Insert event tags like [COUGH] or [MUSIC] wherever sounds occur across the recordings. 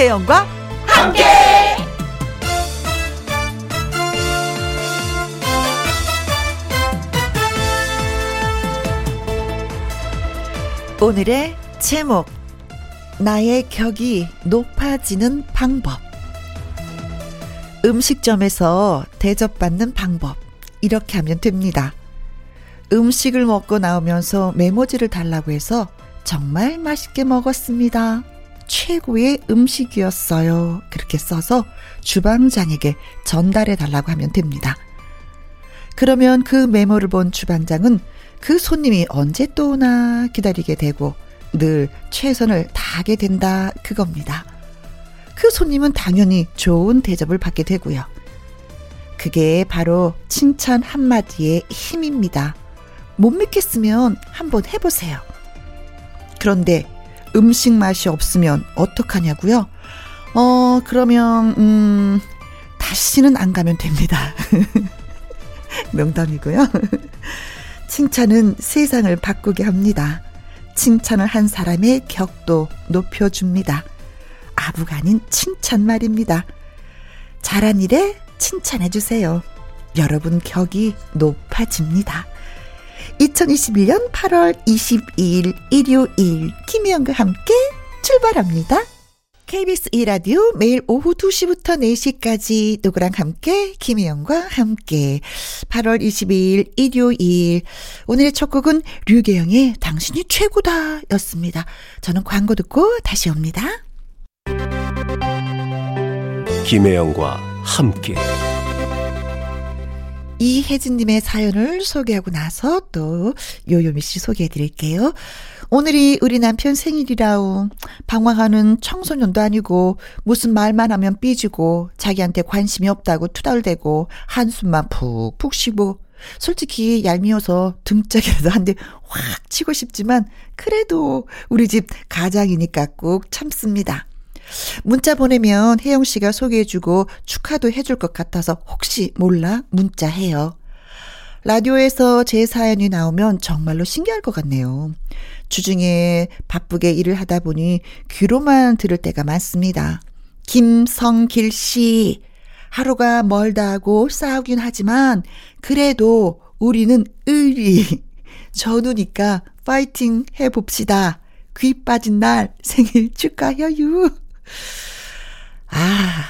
김혜영과 함께. 오늘의 제목 나의 격이 높아지는 방법 음식점에서 대접받는 방법 이렇게 하면 됩니다. 음식을 먹고 나오면서 메모지를 달라고 해서 정말 맛있게 먹었습니다. 최고의 음식이었어요. 그렇게 써서 주방장에게 전달해 달라고 하면 됩니다. 그러면 그 메모를 본 주방장은 그 손님이 언제 또 오나 기다리게 되고 늘 최선을 다하게 된다 그겁니다. 그 손님은 당연히 좋은 대접을 받게 되고요. 그게 바로 칭찬 한마디의 힘입니다. 못 믿겠으면 한번 해보세요. 그런데 음식 맛이 없으면 어떡하냐고요? 어, 그러면, 음, 다시는 안 가면 됩니다. [LAUGHS] 농담이고요. 칭찬은 세상을 바꾸게 합니다. 칭찬을 한 사람의 격도 높여줍니다. 아부가 아닌 칭찬 말입니다. 잘한 일에 칭찬해주세요. 여러분 격이 높아집니다. 2021년 8월 22일 일요일 김희영과 함께 출발합니다. KBS 2라디오 매일 오후 2시부터 4시까지 누구랑 함께 김혜영과 함께 8월 22일 일요일 오늘의 첫 곡은 류계영의 당신이 최고다 였습니다. 저는 광고 듣고 다시 옵니다. 김혜영과 함께 이혜진님의 사연을 소개하고 나서 또 요요미 씨 소개해 드릴게요. 오늘이 우리 남편 생일이라우. 방황하는 청소년도 아니고 무슨 말만 하면 삐지고 자기한테 관심이 없다고 투덜대고 한숨만 푹푹 쉬고 솔직히 얄미워서 등짝이라도 한 대 확 치고 싶지만 그래도 우리 집 가장이니까 꼭 참습니다. 문자 보내면 혜영 씨가 소개해주고 축하도 해줄 것 같아서 혹시 몰라 문자 해요. 라디오에서 제 사연이 나오면 정말로 신기할 것 같네요. 주중에 바쁘게 일을 하다 보니 귀로만 들을 때가 많습니다. 김성길 씨, 하루가 멀다 하고 싸우긴 하지만 그래도 우리는 의리. 전우니까 파이팅 해봅시다. 귀 빠진 날 생일 축하해요. 아,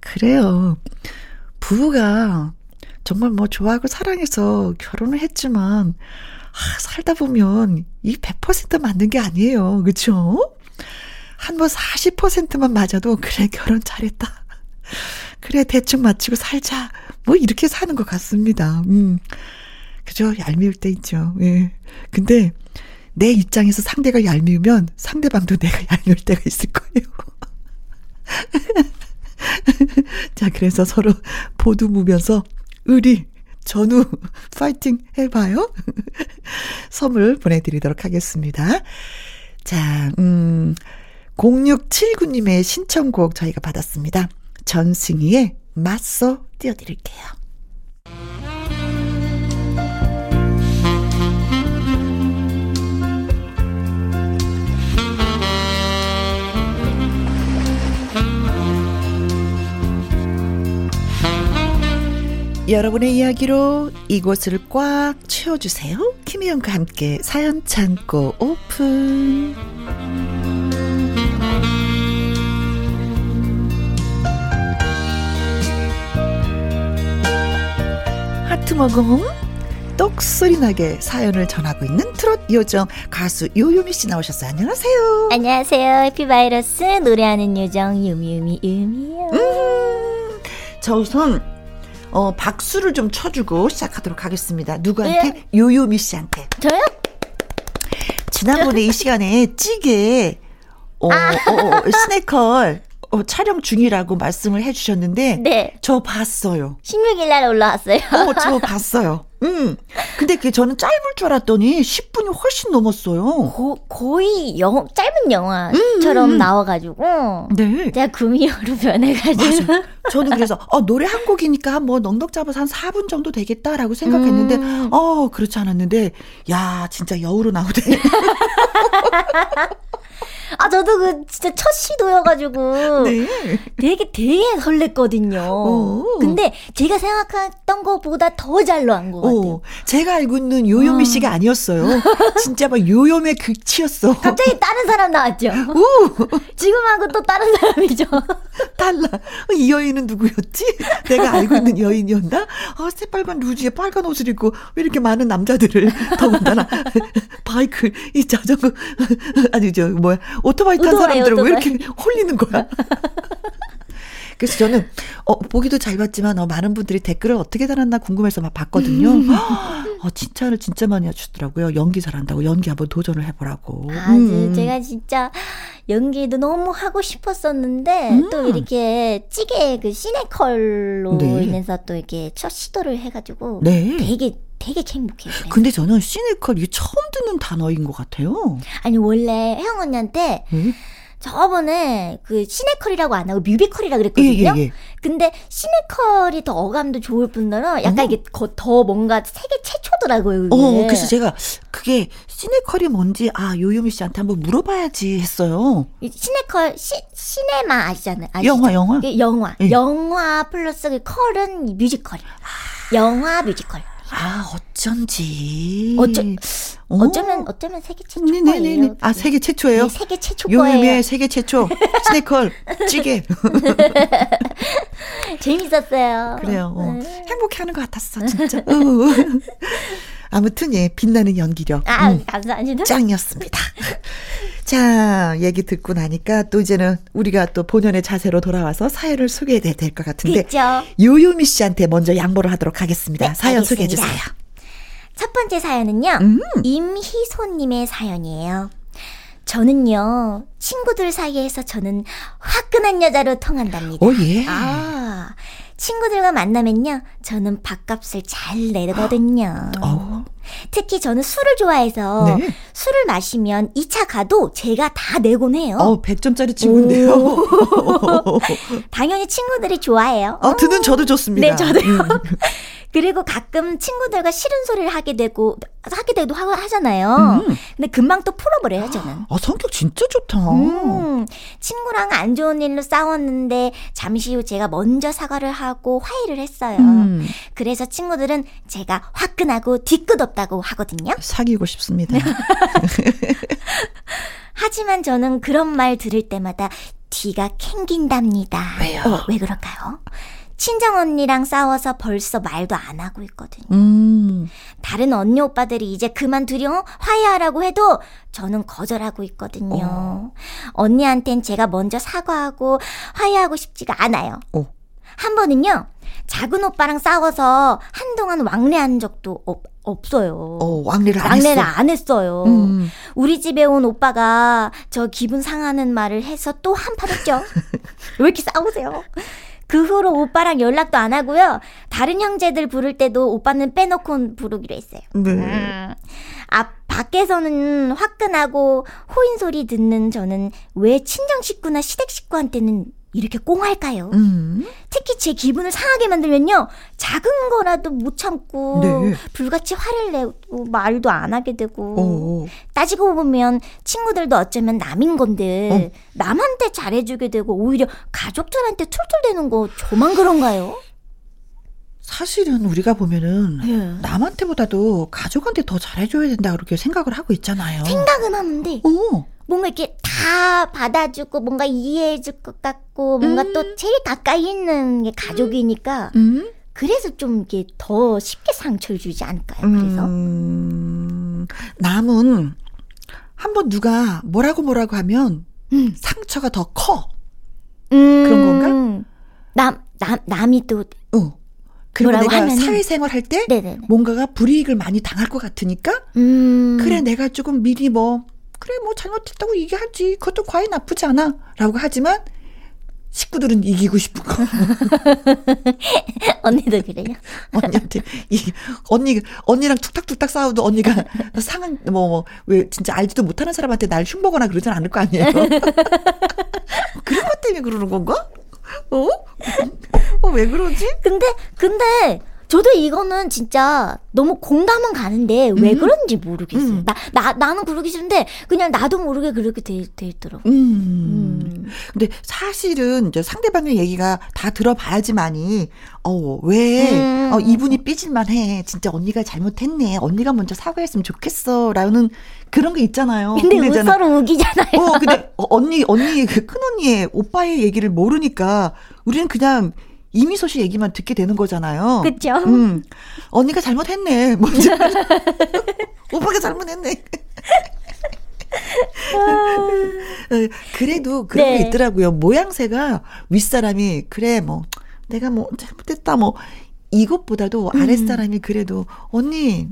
그래요. 부부가 정말 뭐 좋아하고 사랑해서 결혼을 했지만, 아, 살다 보면 이 100% 맞는 게 아니에요. 그쵸? 한 번 40%만 맞아도, 그래, 결혼 잘했다. 그래, 대충 맞추고 살자. 뭐, 이렇게 사는 것 같습니다. 음. 그죠? 얄미울 때 있죠. 예. 근데, 내 입장에서 상대가 얄미우면 상대방도 내가 [LAUGHS] 얄미울 때가 있을 거예요. [LAUGHS] 자, 그래서 서로 보듬으면서 의리, 전후, 파이팅 해봐요. [LAUGHS] 선물 보내드리도록 하겠습니다. 자, 음, 0679님의 신청곡 저희가 받았습니다. 전승희의 맞서 띄워드릴게요. 여러분의 이야기로 이곳을 꽉 채워주세요. 김희영과 함께 사연 창고 오픈. 하트 먹음 똑소리 나게 사연을 전하고 있는 트롯 요정 가수 요요미 씨 나오셨어요. 안녕하세요. 안녕하세요. 해피바이러스 노래하는 요정 유미유미 유미요. 음, 저 우선 어, 박수를 좀 쳐주고 시작하도록 하겠습니다. 누구한테? 네. 요요미 씨한테. 저요? 지난번에 이 시간에 찌개, 어, 아. 어, 어, 스네컬, 어, 촬영 중이라고 말씀을 해주셨는데, 네. 저 봤어요. 16일 날 올라왔어요. 어, 저 봤어요. 음. 근데 그 저는 짧을 줄 알았더니 10분이 훨씬 넘었어요. 고, 거의 영, 짧은 영화처럼 음, 음. 나와가지고. 네. 제가 구미호로 변해가지고. 맞아. [LAUGHS] 저는 그래서, 어, 노래 한 곡이니까 뭐 넉넉 잡아서 한 4분 정도 되겠다라고 생각했는데, 음. 어, 그렇지 않았는데, 야, 진짜 여우로 나오네. [LAUGHS] 아, 저도 그 진짜 첫 시도여가지고. 네. 되게, 되게 설렜거든요. 오. 근데 제가 생각했던 것보다 더 잘 나온 것 같아요. 오. 제가 알고 있는 요요미 어. 씨가 아니었어요. [LAUGHS] 진짜 막 요요미의 극치였어. 갑자기 다른 사람 나왔죠. 오. 지금하고 또 다른 사람이죠. [LAUGHS] 달라. 이 여인은 누구였지? 내가 알고 있는 여인이었나? 아, 새빨간 루즈에 빨간 옷을 입고 왜 이렇게 많은 남자들을 [LAUGHS] 더군다나 바이크, 이 자전거, 아니, 저, 뭐야, 오토바이 탄 사람들을 오토바이. 왜 이렇게 홀리는 거야? [LAUGHS] 그래서 저는 어, 보기도 잘 봤지만 어, 많은 분들이 댓글을 어떻게 달았나 궁금해서 막 봤거든요. 음. 어, 칭찬을 진짜 많이 해주더라고요. 연기 잘한다고 연기 한번 도전을 해보라고. 아, 음. 제가 진짜 연기도 너무 하고 싶었었는데 음. 또 이렇게 찌개 그 시네컬로 네. 인해서 또 이렇게 첫 시도를 해가지고 네. 되게 되게 행복해요. 그래서. 근데 저는 시네컬 이 처음 듣는 단어인 것 같아요. 아니 원래 혜영 언니한테 음? 저번에 그 시네컬이라고 안 하고 뮤비컬이라 그랬거든요. 예, 예, 예. 근데 시네컬이 더 어감도 좋을 뿐더러 약간 어. 이게 더 뭔가 세계 최초더라고요. 그게. 어, 그래서 제가 그게 시네컬이 뭔지 아 요요미 씨한테 한번 물어봐야지 했어요. 시네컬 시 시네마 아시잖아요. 아시죠? 영화 영화. 영화 예. 영화 플러스 그 컬은 뮤지컬. 아. 영화 뮤지컬. 아, 어쩐지. 어쩌, 어쩌면, 어쩌면 세계 최초 네네네. 아, 세계 최초예요? 네, 세계 최초 거예요. 요즘에 세계 최초. 시네컬, 찌개. [LAUGHS] 재밌었어요. 그래요. 어. 네. 행복해 하는 것 같았어, 진짜. 아무튼 예 빛나는 연기력. 아 음, 감사합니다. 짱이었습니다. [LAUGHS] 자 얘기 듣고 나니까 또 이제는 우리가 또 본연의 자세로 돌아와서 사연을 소개해야 될 것 같은데 그쵸? 요요미 씨한테 먼저 양보를 하도록 하겠습니다. 네, 사연 소개해 주세요. 첫 번째 사연은요 음. 임희소님의 사연이에요. 저는요, 친구들 사이에서 저는 화끈한 여자로 통한답니다. 오, 예. 아, 친구들과 만나면요, 저는 밥값을 잘 내거든요. 어. 특히 저는 술을 좋아해서 네. 술을 마시면 2차 가도 제가 다 내곤 해요. 어, 100점짜리 친구인데요. [LAUGHS] 당연히 친구들이 좋아해요. 어, 듣는 저도 좋습니다. 네, 저도요. 음. 그리고 가끔 친구들과 싫은 소리를 하게 되고 하게 되도 하잖아요. 음. 근데 금방 또 풀어버려요, 저는. 아, 성격 진짜 좋다. 음, 친구랑 안 좋은 일로 싸웠는데 잠시 후 제가 먼저 사과를 하고 화해를 했어요. 음. 그래서 친구들은 제가 화끈하고 뒤끝 없다고 하거든요. 사귀고 싶습니다. [LAUGHS] 하지만 저는 그런 말 들을 때마다 뒤가 캥긴답니다. 왜요? 어, 왜 그럴까요? 친정 언니랑 싸워서 벌써 말도 안 하고 있거든요. 음. 다른 언니 오빠들이 이제 그만 두려 어? 화해하라고 해도 저는 거절하고 있거든요. 어. 언니한텐 제가 먼저 사과하고 화해하고 싶지가 않아요. 어. 한 번은요, 작은 오빠랑 싸워서 한동안 왕래한 적도 없, 없어요. 어, 왕래를 안 왕래를 했어. 안 했어요. 음. 우리 집에 온 오빠가 저 기분 상하는 말을 해서 또 한판 했죠. [LAUGHS] 왜 이렇게 싸우세요? 그 후로 오빠랑 연락도 안 하고요. 다른 형제들 부를 때도 오빠는 빼놓고 부르기로 했어요. 네. 음. 아, 밖에서는 화끈하고 호인 소리 듣는 저는 왜 친정 식구나 시댁 식구한테는 이렇게 꽁할까요? 음. 특히 제 기분을 상하게 만들면요. 작은 거라도 못 참고 네. 불같이 화를 내고 말도 안 하게 되고 어. 따지고 보면 친구들도 어쩌면 남인 건데 어. 남한테 잘해주게 되고 오히려 가족들한테 툴툴대는 거 저만 그런가요? 사실은 우리가 보면은 예. 남한테보다도 가족한테 더 잘해줘야 된다 그렇게 생각을 하고 있잖아요. 생각은 하는데 어. 뭔가 이렇게 다 받아주고 뭔가 이해해줄 것 같고 뭔가 음. 또 제일 가까이 있는 게 가족이니까 음. 그래서 좀 이게 더 쉽게 상처를 주지 않을까요? 그래서 음. 남은 한번 누가 뭐라고 뭐라고 하면 음. 상처가 더 커. 그런 건가? 남, 남, 남이 또, 어. 그리고 내가 하면은, 사회생활 할 때 뭔가가 불이익을 많이 당할 것 같으니까 음. 그래 내가 조금 미리 뭐 그래 뭐 잘못했다고 얘기하지 그것도 과연 나쁘지 않아 라고 하지만 식구들은 이기고 싶은 거. [LAUGHS] 언니도 그래요? [LAUGHS] 언니한테, 이, 언니, 언니랑 툭탁툭탁 싸워도 언니가 상한, 뭐, 뭐, 왜, 진짜 알지도 못하는 사람한테 날 흉보거나 그러진 않을 거 아니에요? [LAUGHS] 그런 것 때문에 그러는 건가? 어? 어, 왜 그러지? 근데, 근데, 저도 이거는 진짜 너무 공감은 가는데 왜 음. 그런지 모르겠어요. 음. 나, 나, 나는 그러기 싫은데 그냥 나도 모르게 그렇게 돼, 돼 있더라고. 음. 음. 근데 사실은 이제 상대방의 얘기가 다 들어봐야지만이 어, 왜 음. 어, 이분이 삐질만 해. 진짜 언니가 잘못했네. 언니가 먼저 사과했으면 좋겠어. 라는 그런 게 있잖아요. 근데 우, 저는 서로 우기잖아요. 어, 근데 어, 언니, 언니, 그 큰 언니의 오빠의 얘기를 모르니까 우리는 그냥 이미소 씨 얘기만 듣게 되는 거잖아요. 그쵸? 음, 언니가 잘못했네. 먼저. [LAUGHS] 오빠가 잘못했네. 어, [LAUGHS] 그래도 그런 네. 게 있더라고요. 모양새가 윗사람이, 그래, 뭐, 내가 뭐, 잘못했다, 뭐, 이것보다도 음. 아랫사람이 그래도, 언니,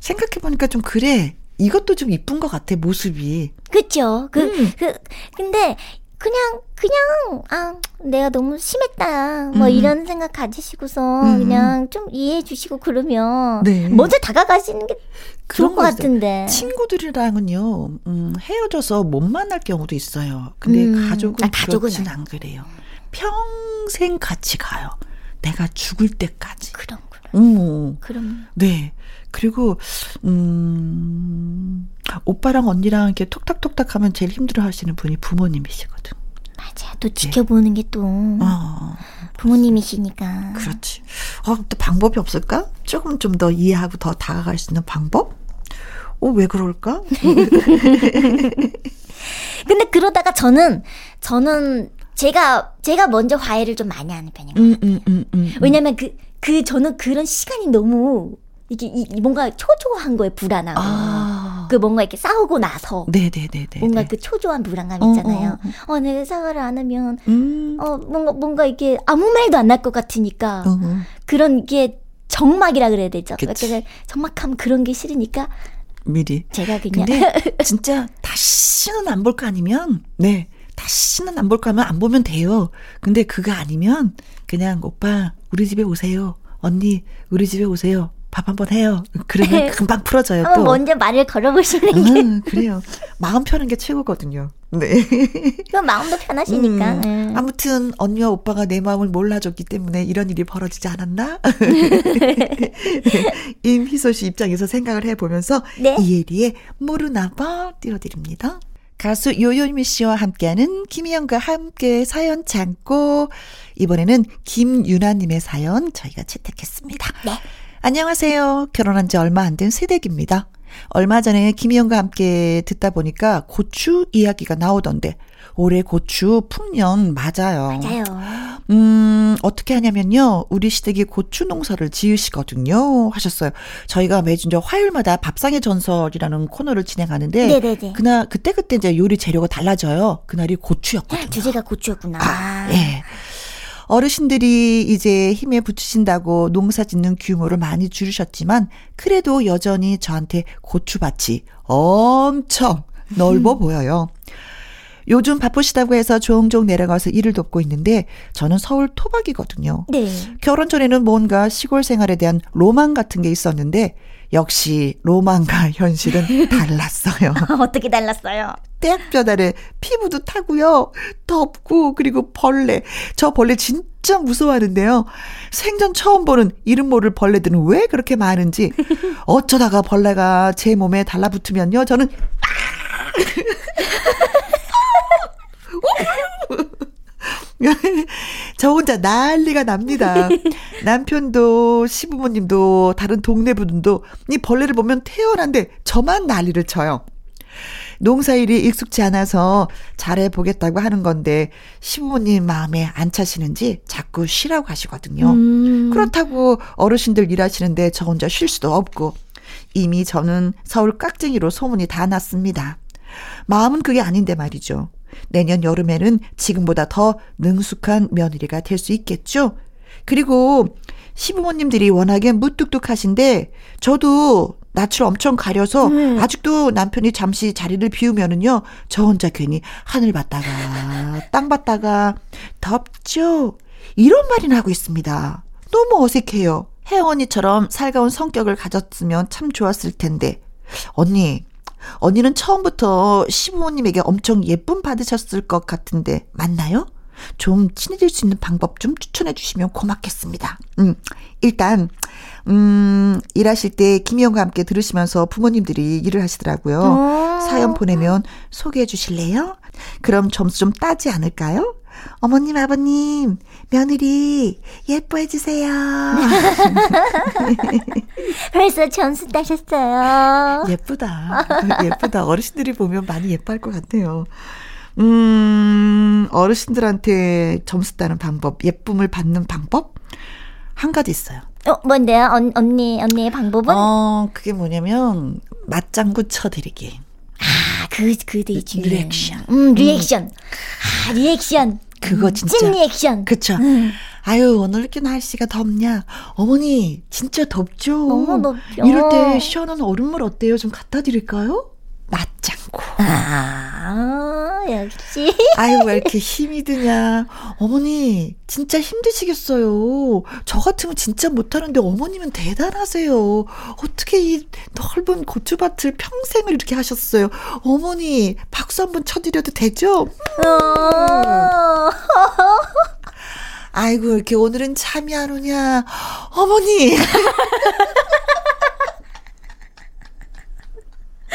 생각해보니까 좀 그래. 이것도 좀 이쁜 것 같아, 모습이. 그쵸? 그, 음. 그, 근데 그냥, 그냥, 아, 내가 너무 심했다. 뭐 음. 이런 생각 가지시고서 음. 그냥 좀 이해해 주시고 그러면 네. 먼저 다가가시는 게 좋을 것. 같은데. 친구들이랑은요, 음, 헤어져서 못 만날 경우도 있어요. 근데 음. 가족은, 아, 가족은 그렇진 안 그래요. 평생 같이 가요. 내가 죽을 때까지. 그럼, 그럼. 음, 그럼. 네. 그리고, 음, 오빠랑 언니랑 이렇게 톡탁톡탁 하면 제일 힘들어 하시는 분이 부모님이시거든. 맞아. 또 지켜보는 게또 네. 어, 부모님이시니까. 그렇지. 어, 또 방법이 없을까? 조금 좀 더 이해하고 더 다가갈 수 있는 방법? 어, 왜 그럴까? [LAUGHS] 근데 그러다가 저는, 저는 제가, 제가 먼저 화해를 좀 많이 하는 편인 거예요. 음, 음, 음, 음. 왜냐면 그, 그, 저는 그런 시간이 너무, 이게, 이, 이 뭔가 초조한 거에 불안하고. 아. 그 뭔가 이렇게 싸우고 나서. 네네네네. 뭔가 그 초조한 불안감 어, 있잖아요. 어, 어, 내가 사과를 안 하면, 음. 어, 뭔가, 뭔가 이게 아무 말도 안 날 것 같으니까. 어, 어. 그런 게 정막이라 그래야 되죠. 그러니까 정막하면 그런 게 싫으니까 미리. 제가 그냥. 근데 [LAUGHS] 진짜 다시는 안 볼 거 아니면 네 다시는 안 볼거 하면 안 보면 돼요. 근데 그거 아니면 그냥 오빠 우리 집에 오세요. 언니 우리 집에 오세요. 밥 한번 해요. 그러면 [LAUGHS] 금방 풀어져요 또. 먼저 말을 걸어보시는 게, 음, 그래요. 마음 편한 게 최고거든요. 네. [LAUGHS] 그럼 마음도 편하시니까. 음, 음. 아무튼 언니와 오빠가 내 마음을 몰라줬기 때문에 이런 일이 벌어지지 않았나? [LAUGHS] 임희소 씨 입장에서 생각을 해보면서 네. 이혜리의 모르나 봐 띄워드립니다. 가수 요요미 씨와 함께하는 김희영과 함께 사연 참고 이번에는 김유나님의 사연 저희가 채택했습니다. 네. 안녕하세요. 결혼한 지 얼마 안 된 새댁입니다. 얼마 전에 김희영과 함께 듣다 보니까 고추 이야기가 나오던데 올해 고추 풍년 맞아요. 맞아요. 음, 어떻게 하냐면요. 우리 시댁이 고추 농사를 지으시거든요. 하셨어요. 저희가 매주 이제 화요일마다 밥상의 전설이라는 코너를 진행하는데 네네네. 그날 그때 그때 이제 요리 재료가 달라져요. 그날이 고추였거든요. 주제가 고추였구나. 아, 예. 어르신들이 이제 힘에 붙이신다고 농사 짓는 규모를 많이 줄이셨지만 그래도 여전히 저한테 고추밭이 엄청 넓어 [LAUGHS] 보여요. 요즘 바쁘시다고 해서 종종 내려가서 일을 돕고 있는데 저는 서울 토박이거든요. 네. 결혼 전에는 뭔가 시골 생활에 대한 로망 같은 게 있었는데 역시 로망과 [LAUGHS] 현실은 [LAUGHS] 달랐어요. [LAUGHS] 어떻게 달랐어요? 떼약볕 아래 피부도 타고요. 덥고 그리고 벌레. 저 벌레 진짜 무서워하는데요. 생전 처음 보는 이름 모를 벌레들은 왜 그렇게 많은지 어쩌다가 벌레가 제 몸에 달라붙으면요. 저는 저 혼자 난리가 납니다. 남편도 시부모님도 다른 동네 분도 이 벌레를 보면 태어난데 저만 난리를 쳐요. 농사일이 익숙치 않아서 잘해보겠다고 하는 건데 시부모님 마음에 안 차시는지 자꾸 쉬라고 하시거든요. 음. 그렇다고 어르신들 일하시는데 저 혼자 쉴 수도 없고 이미 저는 서울 깍쟁이로 소문이 다 났습니다. 마음은 그게 아닌데 말이죠. 내년 여름에는 지금보다 더 능숙한 며느리가 될 수 있겠죠? 그리고 시부모님들이 워낙에 무뚝뚝하신데 저도 낯을 엄청 가려서 음. 아직도 남편이 잠시 자리를 비우면은요 저 혼자 괜히 하늘 봤다가 [LAUGHS] 땅 봤다가 덥죠 이런 말이나 하고 있습니다 너무 어색해요 혜영 언니처럼 살가운 성격을 가졌으면 참 좋았을 텐데 언니 언니는 처음부터 시부모님에게 엄청 예쁨 받으셨을 것 같은데 맞나요? 좀 친해질 수 있는 방법 좀 추천해 주시면 고맙겠습니다. 음, 일단, 음, 일하실 때 김희영과 함께 들으시면서 부모님들이 일을 하시더라고요. 어. 사연 보내면 소개해 주실래요? 그럼 점수 좀 따지 않을까요? 어머님, 아버님, 며느리, 예뻐해 주세요. [LAUGHS] 벌써 점수 따셨어요. 예쁘다. [LAUGHS] 예쁘다. 어르신들이 보면 많이 예뻐할 것 같아요. 음, 어르신들한테 점수 따는 방법, 예쁨을 받는 방법? 한 가지 있어요. 어, 뭔데요? 언, 언니, 언니의 방법은? 어, 그게 뭐냐면, 맞장구 쳐드리기. 아, 그, 그 되게 중요해. 리액션. 음, 리액션. 아, 리액션. 그거 음, 진짜. 찐 리액션. 그쵸. 음. 아유, 오늘 이렇게 날씨가 덥냐. 어머니, 진짜 덥죠? 너무 덥죠. 이럴 때 시원한 얼음물 어때요? 좀 갖다 드릴까요? 맞장구. 아, 역시. 아유, 왜 이렇게 힘이 드냐. 어머니, 진짜 힘드시겠어요. 저 같으면 진짜 못하는데 어머님은 대단하세요. 어떻게 이 넓은 고추밭을 평생을 이렇게 하셨어요. 어머니, 박수 한번 쳐드려도 되죠? 어. 아이고, 이렇게 오늘은 잠이 안 오냐. 어머니! [LAUGHS]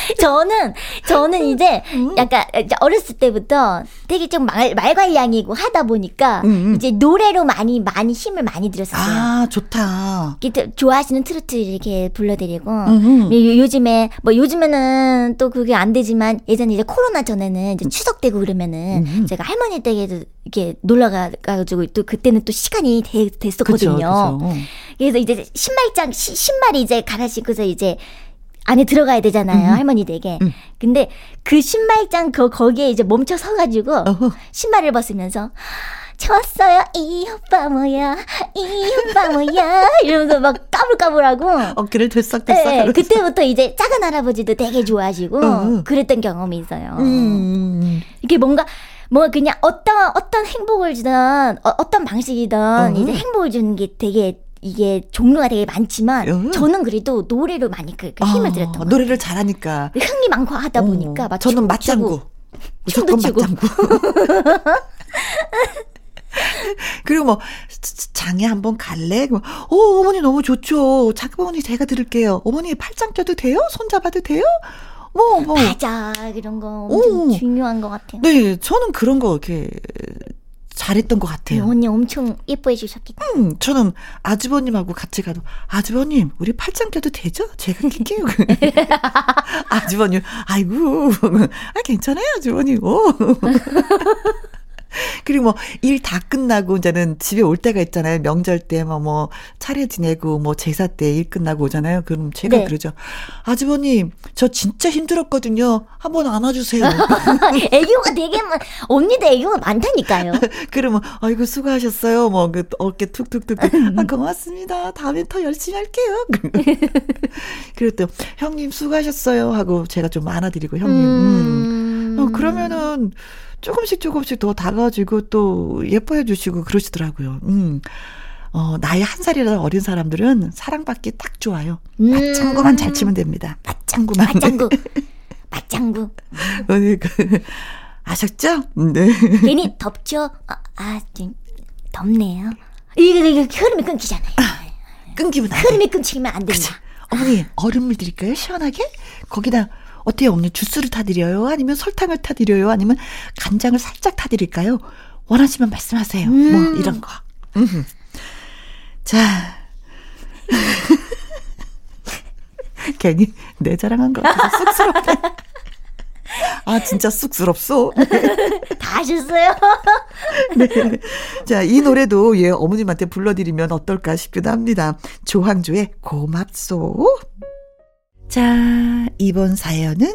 [LAUGHS] 저는, 저는 이제 약간 이제 어렸을 때부터 되게 좀 말, 말괄량이고 하다 보니까 음, 음. 이제 노래로 많이, 많이 힘을 많이 들었었어요. 아, 좋다. 좋아하시는 트로트 이렇게 불러드리고 음, 음. 요- 요즘에 뭐 요즘에는 또 그게 안 되지만 예전에 이제 코로나 전에는 이제 추석 되고 그러면은 음. 제가 할머니 댁에도 이렇게 놀러 가가지고 또 그때는 또 시간이 되, 그쵸, 됐었거든요. 그쵸. 그래서 이제 신발장 시- 신발이 이제 갈아 신고서 이제 안에 들어가야 되잖아요 할머니 댁에. 음. 근데 그 신발장 거 거기에 이제 멈춰 서 가지고 어허. 신발을 벗으면서 좋았어요 이 오빠 뭐야 이 오빠 뭐야 이러면서 막 까불까불하고 어깨를 들썩들썩. 네. 그때부터 이제 작은 할아버지도 되게 좋아하시고 응. 그랬던 경험이 있어요. 음. 이게 뭔가 뭐 그냥 어떤 어떤 행복을 주든 어, 떤 방식이든 응. 이제 행복을 주는 게 되게 이게 종류가 되게 많지만 응. 저는 그래도 노래로 많이 그, 그 힘을 아, 들였던 것 같아요. 노래를 잘하니까. 흥이 많고 하다 보니까 어, 막 저는 춤 맞장구. 춤도 추고. [LAUGHS] 그리고 뭐 자- 장에 한번 갈래? 어 어머니 너무 좋죠. 자그 어머니 제가 들을게요. 어머니 팔짱 껴도 돼요? 손 잡아도 돼요? 뭐 뭐. 맞아 이런 거. 중요한 것 같아요. 네, 저는 그런 거 이렇게 잘했던 것 같아요. 언니 엄청 예뻐해 주셨겠다. 음, 저는 아주버님하고 같이 가도 아주버님 우리 팔짱 껴도 되죠? 제가 낄게요. [LAUGHS] 아주버님 아이고 아 괜찮아요 아주버님. 오. [LAUGHS] 그리고 뭐 일 다 끝나고 이제는 집에 올 때가 있잖아요. 명절 때뭐뭐 차례 지내고 뭐 제사 때 일 끝나고 오잖아요. 그럼 제가 네. 그러죠. 아주버님 저 진짜 힘들었거든요. 한번 안아주세요. [LAUGHS] 애교가 되게 많 언니도 애교가 많다니까요. [LAUGHS] 그러면 아이고 수고하셨어요. 뭐 그 어깨 툭툭툭 아 고맙습니다. 다음에 더 열심히 할게요. [LAUGHS] 그리고 또 형님 수고하셨어요 하고 제가 좀 안아드리고 형님. 음. 음. 어, 그러면은 조금씩 조금씩 더 다가지고 또 예뻐해 주시고 그러시더라고요. 음. 어, 나이 한 살이라도 어린 사람들은 사랑받기 딱 좋아요. 음. 맞장구만 잘 치면 됩니다. 맞장구만. 맞장구. [LAUGHS] 맞장구. 오늘 그, 아셨죠? 네. 괜히 덥죠? 아, 아, 좀 덥네요. 이거, 이거 흐름이 끊기잖아요. 끊기면 안 돼. 흐름이 끊기면 안 된다. 어머니 얼음물 드릴까요? 시원하게? 거기다 어때요 어머니 주스를 타드려요? 아니면 설탕을 타드려요? 아니면 간장을 살짝 타드릴까요? 원하시면 말씀하세요. 음. 뭐 이런 거. 음. 자. [LAUGHS] 괜히 내 자랑한 거 같아서 쑥스럽네. 아 진짜 쑥스럽소. [LAUGHS] 다 하셨어요? [LAUGHS] 자, 이 노래도 예, 어머님한테 불러드리면 어떨까 싶기도 합니다. 조항조의 고맙소. 자, 이번 사연은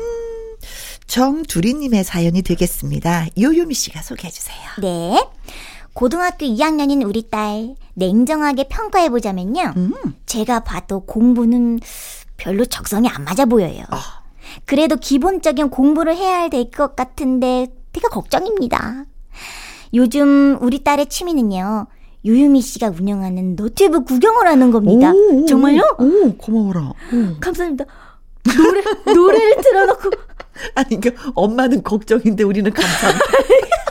정두리님의 사연이 되겠습니다. 요요미 씨가 소개해 주세요. 네. 고등학교 2학년인 우리 딸 냉정하게 평가해 보자면요. 음, 제가 봐도 공부는 별로 적성이 안 맞아 보여요. 아. 그래도 기본적인 공부를 해야 될 것 같은데 되게 걱정입니다. 요즘 우리 딸의 취미는요. 유유미 씨가 운영하는 너튜브 구경을 하는 겁니다. 오, 오, 정말요? 오, 고마워라. 오. 감사합니다. 노래, 노래를 틀어놓고 아니, 그 엄마는 걱정인데 우리는 감사합니다. [LAUGHS]